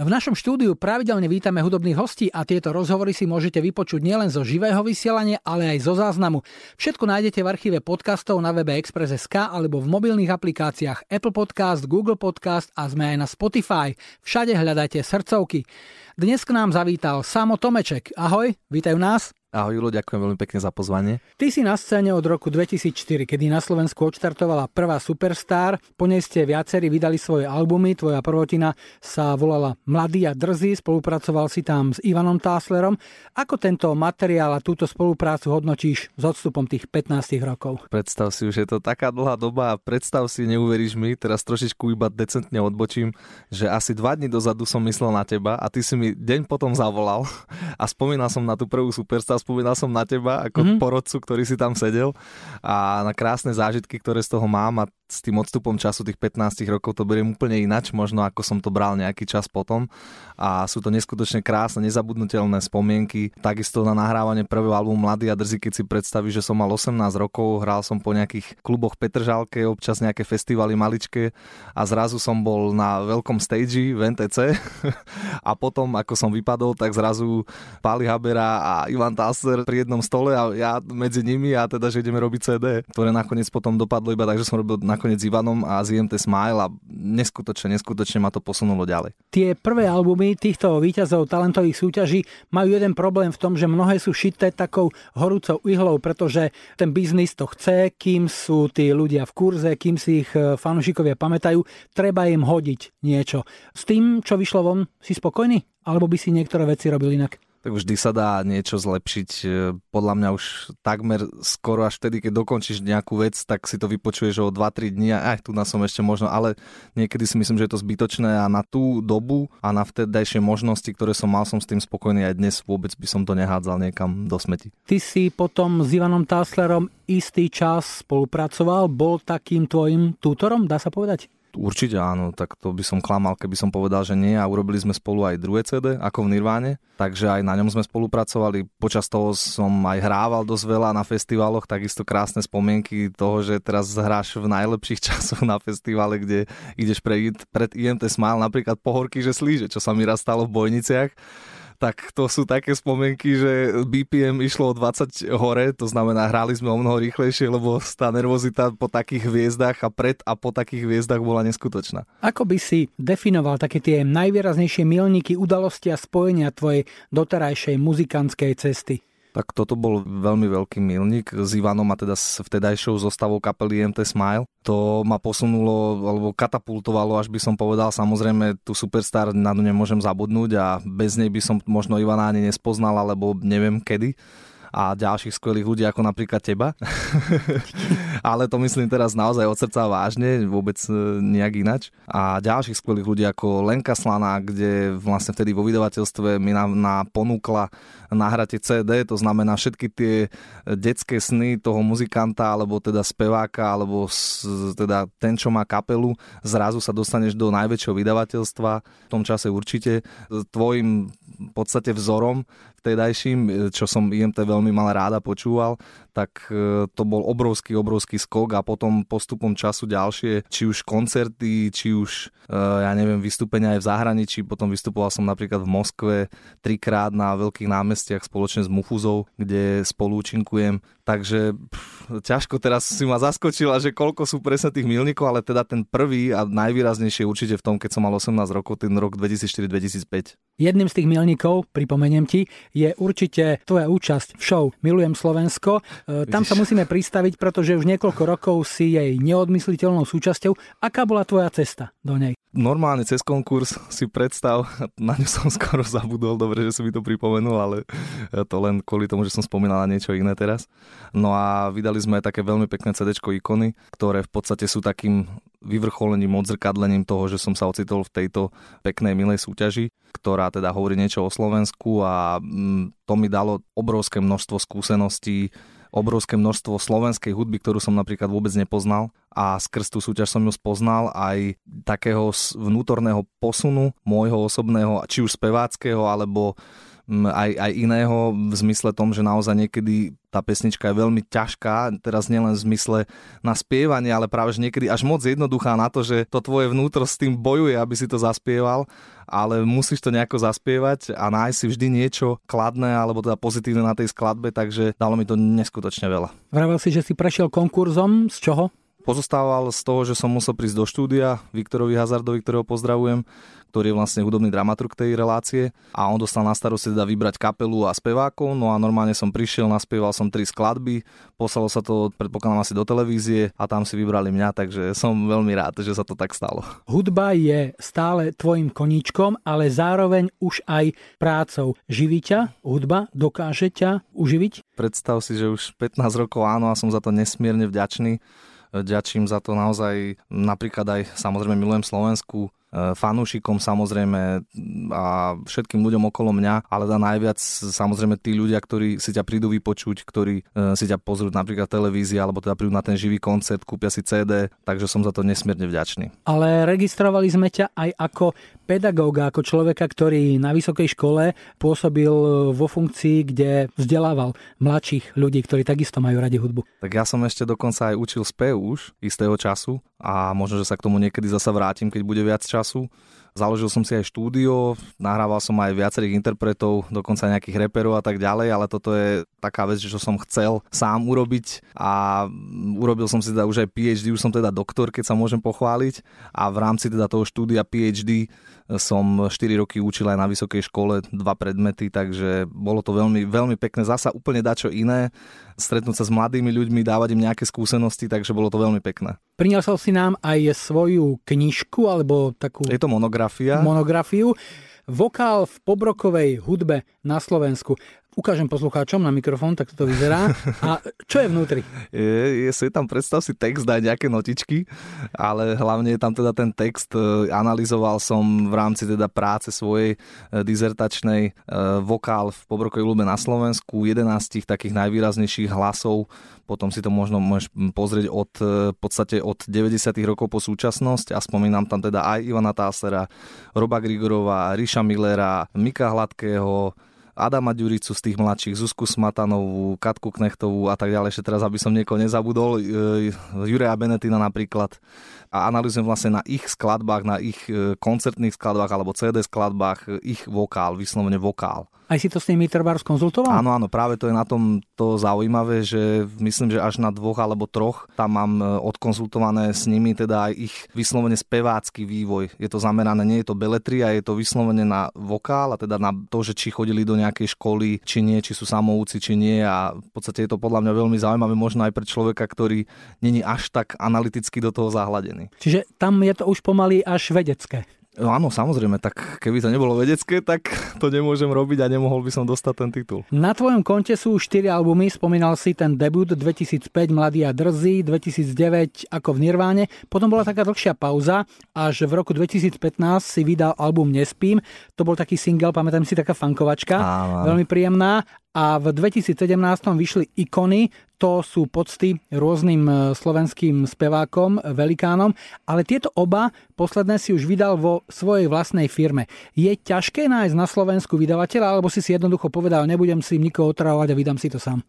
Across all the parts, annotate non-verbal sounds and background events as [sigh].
V našom štúdiu pravidelne vítame hudobných hostí a tieto rozhovory si môžete vypočuť nielen zo živého vysielania, ale aj zo záznamu. Všetko nájdete v archíve podcastov na webe Express.sk alebo v mobilných aplikáciách Apple Podcast, Google Podcast a sme aj na Spotify. Všade hľadajte srdcovky. Dnes k nám zavítal Samo Tomeček. Ahoj, vítajú nás. Ahoj Julo, ďakujem veľmi pekne za pozvanie. Ty si na scéne od roku 2004, kedy na Slovensku odštartovala prvá Superstar. Po nej ste viacerí vydali svoje albumy. Tvoja prvotina sa volala Mladý a drzý. Spolupracoval si tam s Ivanom Táslerom. Ako tento materiál a túto spoluprácu hodnotíš s odstupom tých 15 rokov? Predstav si, už je to taká dlhá doba a predstav si, neuveríš mi, teraz trošičku iba decentne odbočím, že asi dva dní dozadu som myslel na teba a ty si mi deň potom zavolal [laughs] a spomínal som na tú prvú Superstar spomínal som na teba ako mm-hmm. porodcu, ktorý si tam sedel a na krásne zážitky, ktoré z toho mám a s tým odstupom času tých 15 rokov to beriem úplne inač, možno ako som to bral nejaký čas potom. A sú to neskutočne krásne, nezabudnutelné spomienky. Takisto na nahrávanie prvého albumu Mladý a drzí, keď si predstavíš, že som mal 18 rokov, hral som po nejakých kluboch Petržálke, občas nejaké festivaly maličké a zrazu som bol na veľkom stage v NTC [laughs] a potom, ako som vypadol, tak zrazu Pali Habera a Ivan Tasser pri jednom stole a ja medzi nimi a teda, že ideme robiť CD, ktoré nakoniec potom dopadlo iba tak, že som robil na nakoniec Ivanom a z IMT Smile a neskutočne, neskutočne ma to posunulo ďalej. Tie prvé albumy týchto výťazov talentových súťaží majú jeden problém v tom, že mnohé sú šité takou horúcou ihlou, pretože ten biznis to chce, kým sú tí ľudia v kurze, kým si ich e, fanúšikovia pamätajú, treba im hodiť niečo. S tým, čo vyšlo von, si spokojný? Alebo by si niektoré veci robil inak? Tak vždy sa dá niečo zlepšiť. E, podľa mňa už takmer skoro až vtedy, keď dokončíš nejakú vec, tak si to vypočuješ o 2-3 dní a aj tu na som ešte možno, ale niekedy si myslím, že je to zbytočné a na tú dobu a na vtedajšie možnosti, ktoré som mal, som s tým spokojný aj dnes vôbec by som to nehádzal niekam do smeti. Ty si potom s Ivanom Táslerom istý čas spolupracoval, bol takým tvojim tútorom, dá sa povedať? Určite áno, tak to by som klamal, keby som povedal, že nie. A urobili sme spolu aj druhé CD, ako v Nirváne, takže aj na ňom sme spolupracovali. Počas toho som aj hrával dosť veľa na festivaloch, takisto krásne spomienky toho, že teraz hráš v najlepších [laughs] časoch na festivale, kde ideš pre, pred IMT Smile napríklad pohorky, že slíže, čo sa mi raz stalo v Bojniciach tak to sú také spomienky, že BPM išlo o 20 hore, to znamená, hrali sme o mnoho rýchlejšie, lebo tá nervozita po takých hviezdach a pred a po takých hviezdach bola neskutočná. Ako by si definoval také tie najvýraznejšie milníky, udalosti a spojenia tvojej doterajšej muzikantskej cesty? Tak toto bol veľmi veľký milník s Ivanom a teda s vtedajšou zostavou kapely MT Smile. To ma posunulo, alebo katapultovalo, až by som povedal. Samozrejme, tu Superstar na ňu nemôžem zabudnúť a bez nej by som možno Ivana ani nespoznal, alebo neviem kedy a ďalších skvelých ľudí ako napríklad teba. [laughs] Ale to myslím teraz naozaj od srdca vážne, vôbec e, nejak inač. A ďalších skvelých ľudí ako Lenka Slana, kde vlastne vtedy vo vydavateľstve mi na, na ponúkla nahrate CD, to znamená všetky tie detské sny toho muzikanta, alebo teda speváka, alebo teda ten, čo má kapelu, zrazu sa dostaneš do najväčšieho vydavateľstva, v tom čase určite, tvojim v podstate vzorom vtedajším, čo som IMT veľmi mal ráda počúval, tak e, to bol obrovský, obrovský skok a potom postupom času ďalšie, či už koncerty, či už, e, ja neviem, vystúpenia aj v zahraničí, potom vystupoval som napríklad v Moskve trikrát na veľkých námestiach spoločne s Mufuzou, kde spolu účinkujem, takže pff, ťažko teraz si ma zaskočila, že koľko sú presne tých milníkov, ale teda ten prvý a najvýraznejšie určite v tom, keď som mal 18 rokov, ten rok 2004-2005. Jedným z tých milníkov, pripomeniem ti, je určite tvoja účasť v show Milujem Slovensko. E, tam sa musíme pristaviť, pretože už niekoľko rokov si jej neodmysliteľnou súčasťou. Aká bola tvoja cesta do nej? Normálne cez konkurs si predstav, [laughs] na ňu som skoro zabudol, dobre, že som mi to pripomenul, ale to len kvôli tomu, že som spomínal na niečo iné teraz. No a vydali sme také veľmi pekné CD ikony, ktoré v podstate sú takým vyvrcholením, odzrkadlením toho, že som sa ocitol v tejto peknej, milej súťaži, ktorá teda hovorí niečo o Slovensku a mm, to mi dalo obrovské množstvo skúseností, obrovské množstvo slovenskej hudby, ktorú som napríklad vôbec nepoznal a skrz tú súťaž som ju spoznal aj takého vnútorného posunu môjho osobného, či už speváckého, alebo aj, aj iného v zmysle tom, že naozaj niekedy tá pesnička je veľmi ťažká, teraz nielen v zmysle na spievanie, ale práve že niekedy až moc jednoduchá na to, že to tvoje vnútro s tým bojuje, aby si to zaspieval, ale musíš to nejako zaspievať a nájsť si vždy niečo kladné alebo teda pozitívne na tej skladbe, takže dalo mi to neskutočne veľa. Vravel si, že si prešiel konkurzom, z čoho? Pozostával z toho, že som musel prísť do štúdia Viktorovi Hazardovi, ktorého pozdravujem, ktorý je vlastne hudobný dramaturg tej relácie a on dostal na starosti teda vybrať kapelu a spevákov, no a normálne som prišiel, naspieval som tri skladby, poslalo sa to, predpokladám asi do televízie a tam si vybrali mňa, takže som veľmi rád, že sa to tak stalo. Hudba je stále tvojim koníčkom, ale zároveň už aj prácou. Živí ťa hudba? Dokáže ťa uživiť? Predstav si, že už 15 rokov áno a som za to nesmierne vďačný. Ďačím za to naozaj, napríklad aj samozrejme milujem Slovensku, fanúšikom samozrejme a všetkým ľuďom okolo mňa, ale dá najviac samozrejme tí ľudia, ktorí si ťa prídu vypočuť, ktorí e, si ťa pozrú napríklad televízii alebo teda prídu na ten živý koncert, kúpia si CD, takže som za to nesmierne vďačný. Ale registrovali sme ťa aj ako pedagóga, ako človeka, ktorý na vysokej škole pôsobil vo funkcii, kde vzdelával mladších ľudí, ktorí takisto majú radi hudbu. Tak ja som ešte dokonca aj učil spev už istého času a možno, že sa k tomu niekedy zasa vrátim, keď bude viac času. czasu Založil som si aj štúdio, nahrával som aj viacerých interpretov, dokonca nejakých reperov a tak ďalej, ale toto je taká vec, čo som chcel sám urobiť a urobil som si teda už aj PhD, už som teda doktor, keď sa môžem pochváliť a v rámci teda toho štúdia PhD som 4 roky učil aj na vysokej škole dva predmety, takže bolo to veľmi, veľmi pekné, zasa úplne dačo iné, stretnúť sa s mladými ľuďmi, dávať im nejaké skúsenosti, takže bolo to veľmi pekné. Priniesol si nám aj svoju knižku, alebo takú... Je to monografia. Monografiu. Vokál v pobrokovej hudbe na Slovensku. Ukážem poslucháčom na mikrofón, tak to vyzerá. A čo je vnútri? Je, je, je tam, predstav si text, daj nejaké notičky, ale hlavne je tam teda ten text. E, analyzoval som v rámci teda práce svojej e, dizertačnej e, vokál v pobrokovej hudbe na Slovensku, 11 takých najvýraznejších hlasov potom si to možno môžeš pozrieť od, v podstate od 90. rokov po súčasnosť a spomínam tam teda aj Ivana Tásera, Roba Grigorová, Ríša Millera, Mika Hladkého, Adama Ďuricu z tých mladších, Zuzku Smatanovú, Katku Knechtovú a tak ďalej, ešte teraz, aby som niekoho nezabudol, e, Jurea Benetina napríklad a analýzujem vlastne na ich skladbách, na ich e, koncertných skladbách alebo CD skladbách e, ich vokál, vyslovene vokál. Aj si to s nimi treba skonzultoval? Áno, áno, práve to je na tom to zaujímavé, že myslím, že až na dvoch alebo troch tam mám e, odkonzultované s nimi teda aj ich vyslovene spevácky vývoj. Je to zamerané, nie je to beletria, je to vyslovene na vokál a teda na to, že či chodili do nejakej školy, či nie, či sú samouci, či nie a v podstate je to podľa mňa veľmi zaujímavé možno aj pre človeka, ktorý není až tak analyticky do toho zahladený. Čiže tam je to už pomaly až vedecké. No áno, samozrejme, tak keby to nebolo vedecké, tak to nemôžem robiť a nemohol by som dostať ten titul. Na tvojom konte sú 4 albumy, spomínal si ten debut 2005 Mladý a drzý, 2009 ako v Nirváne, potom bola taká dlhšia pauza, až v roku 2015 si vydal album Nespím, to bol taký single, pamätám si, taká fankovačka, áno. veľmi príjemná a v 2017 vyšli ikony, to sú pocty rôznym e, slovenským spevákom, velikánom, ale tieto oba posledné si už vydal vo svojej vlastnej firme. Je ťažké nájsť na Slovensku vydavateľa, alebo si si jednoducho povedal, nebudem si nikoho otravovať a vydám si to sám?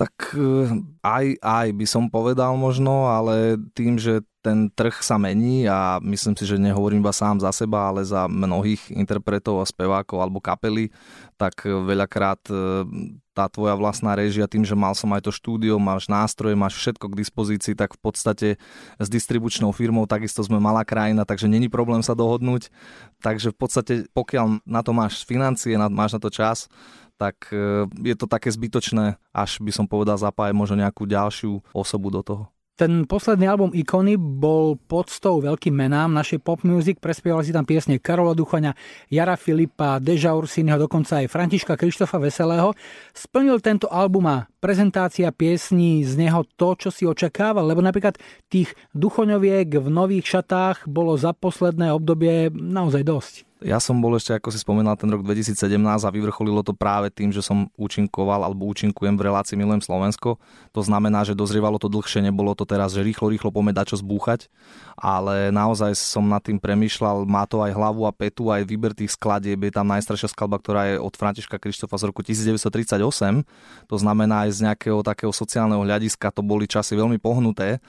Tak e, aj, aj by som povedal možno, ale tým, že ten trh sa mení a myslím si, že nehovorím iba sám za seba, ale za mnohých interpretov a spevákov alebo kapely, tak veľakrát e, tá tvoja vlastná režia, tým, že mal som aj to štúdio, máš nástroje, máš všetko k dispozícii, tak v podstate s distribučnou firmou takisto sme malá krajina, takže není problém sa dohodnúť. Takže v podstate pokiaľ na to máš financie, máš na to čas, tak e, je to také zbytočné, až by som povedal zapájať možno nejakú ďalšiu osobu do toho. Ten posledný album Ikony bol podstou veľkým menám našej pop music. Prespievali si tam piesne Karola Duchania, Jara Filipa, Deža Ursiniho, dokonca aj Františka Krištofa Veselého. Splnil tento album a prezentácia piesní z neho to, čo si očakával? Lebo napríklad tých duchoňoviek v nových šatách bolo za posledné obdobie naozaj dosť. Ja som bol ešte, ako si spomínal, ten rok 2017 a vyvrcholilo to práve tým, že som účinkoval alebo účinkujem v relácii Milujem Slovensko. To znamená, že dozrievalo to dlhšie, nebolo to teraz, že rýchlo, rýchlo poďme čo zbúchať, ale naozaj som nad tým premýšľal, má to aj hlavu a petu, aj výber tých skladieb, je tam najstaršia skladba, ktorá je od Františka Krištofa z roku 1938, to znamená aj z nejakého takého sociálneho hľadiska, to boli časy veľmi pohnuté,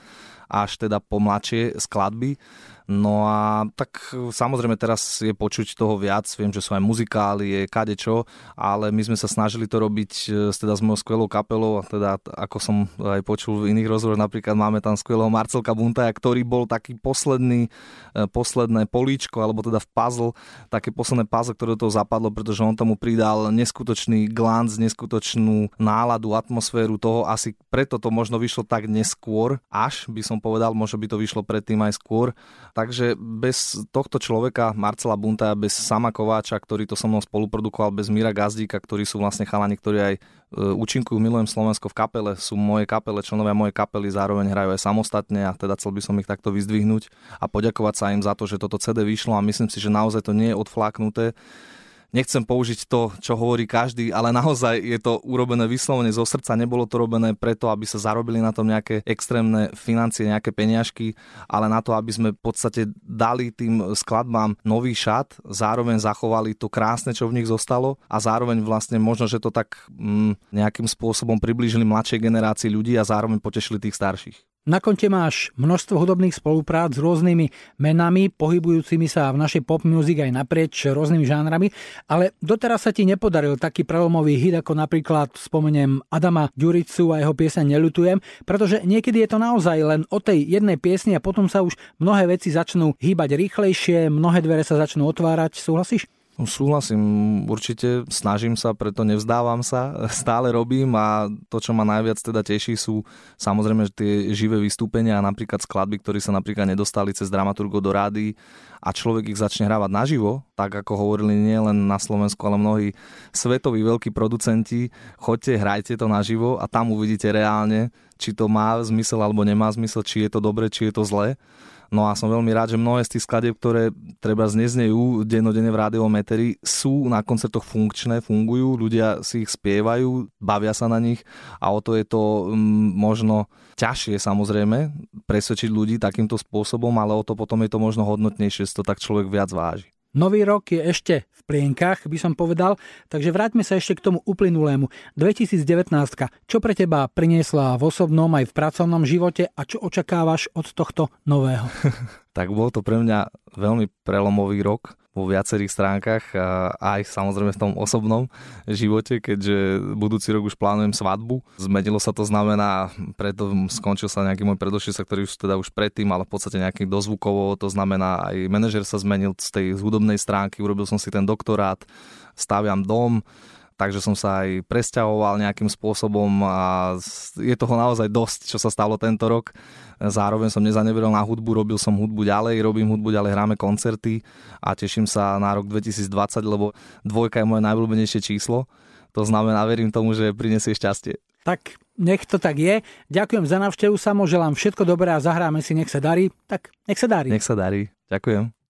až teda po mladšie skladby. No a tak samozrejme teraz je počuť toho viac, viem, že sú aj muzikály, je kadečo, ale my sme sa snažili to robiť e, teda s mojou skvelou kapelou, a teda ako som aj počul v iných rozhovoroch, napríklad máme tam skvelého Marcelka Buntaja, ktorý bol taký posledný, e, posledné políčko, alebo teda v puzzle, také posledné puzzle, ktoré do toho zapadlo, pretože on tomu pridal neskutočný glanc, neskutočnú náladu, atmosféru toho, asi preto to možno vyšlo tak neskôr, až by som povedal, možno by to vyšlo predtým aj skôr, Takže bez tohto človeka, Marcela Bunta, bez Sama Kováča, ktorý to so mnou spoluprodukoval, bez Mira Gazdíka, ktorí sú vlastne chalani, ktorí aj e, účinkujú Milujem Slovensko v kapele, sú moje kapele, členovia mojej kapely, zároveň hrajú aj samostatne a teda chcel by som ich takto vyzdvihnúť a poďakovať sa im za to, že toto CD vyšlo a myslím si, že naozaj to nie je odfláknuté nechcem použiť to, čo hovorí každý, ale naozaj je to urobené vyslovene zo srdca, nebolo to robené preto, aby sa zarobili na tom nejaké extrémne financie, nejaké peniažky, ale na to, aby sme v podstate dali tým skladbám nový šat, zároveň zachovali to krásne, čo v nich zostalo a zároveň vlastne možno, že to tak mm, nejakým spôsobom priblížili mladšej generácii ľudí a zároveň potešili tých starších. Na konte máš množstvo hudobných spoluprác s rôznymi menami, pohybujúcimi sa v našej pop music aj naprieč rôznymi žánrami, ale doteraz sa ti nepodaril taký prelomový hit ako napríklad spomeniem Adama Ďuricu a jeho pieseň Nelutujem, pretože niekedy je to naozaj len o tej jednej piesni a potom sa už mnohé veci začnú hýbať rýchlejšie, mnohé dvere sa začnú otvárať, súhlasíš? No, súhlasím, určite snažím sa, preto nevzdávam sa, [laughs] stále robím a to, čo ma najviac teda teší, sú samozrejme tie živé vystúpenia a napríklad skladby, ktorí sa napríklad nedostali cez dramaturgo do rády a človek ich začne hrávať naživo, tak ako hovorili nie len na Slovensku, ale mnohí svetoví veľkí producenti, choďte, hrajte to naživo a tam uvidíte reálne, či to má zmysel alebo nemá zmysel, či je to dobre, či je to zlé. No a som veľmi rád, že mnohé z tých skladieb, ktoré treba zneznejú dennodenne v rádiometeri, sú na koncertoch funkčné, fungujú, ľudia si ich spievajú, bavia sa na nich a o to je to mm, možno ťažšie samozrejme presvedčiť ľudí takýmto spôsobom, ale o to potom je to možno hodnotnejšie, že to tak človek viac váži. Nový rok je ešte v plienkach, by som povedal, takže vráťme sa ešte k tomu uplynulému. 2019. Čo pre teba priniesla v osobnom aj v pracovnom živote a čo očakávaš od tohto nového? [laughs] tak bol to pre mňa veľmi prelomový rok vo viacerých stránkach a aj samozrejme v tom osobnom živote, keďže budúci rok už plánujem svadbu. Zmenilo sa to znamená, preto skončil sa nejaký môj predošlý ktorý už teda už predtým, ale v podstate nejaký dozvukovo, to znamená aj manažer sa zmenil z tej hudobnej stránky, urobil som si ten doktorát, staviam dom, takže som sa aj presťahoval nejakým spôsobom a je toho naozaj dosť, čo sa stalo tento rok. Zároveň som nezaneveril na hudbu, robil som hudbu ďalej, robím hudbu ďalej, hráme koncerty a teším sa na rok 2020, lebo dvojka je moje najobľúbenejšie číslo. To znamená, verím tomu, že prinesie šťastie. Tak nech to tak je. Ďakujem za návštevu, samo želám všetko dobré a zahráme si, nech sa darí. Tak nech sa darí. Nech sa darí. Ďakujem.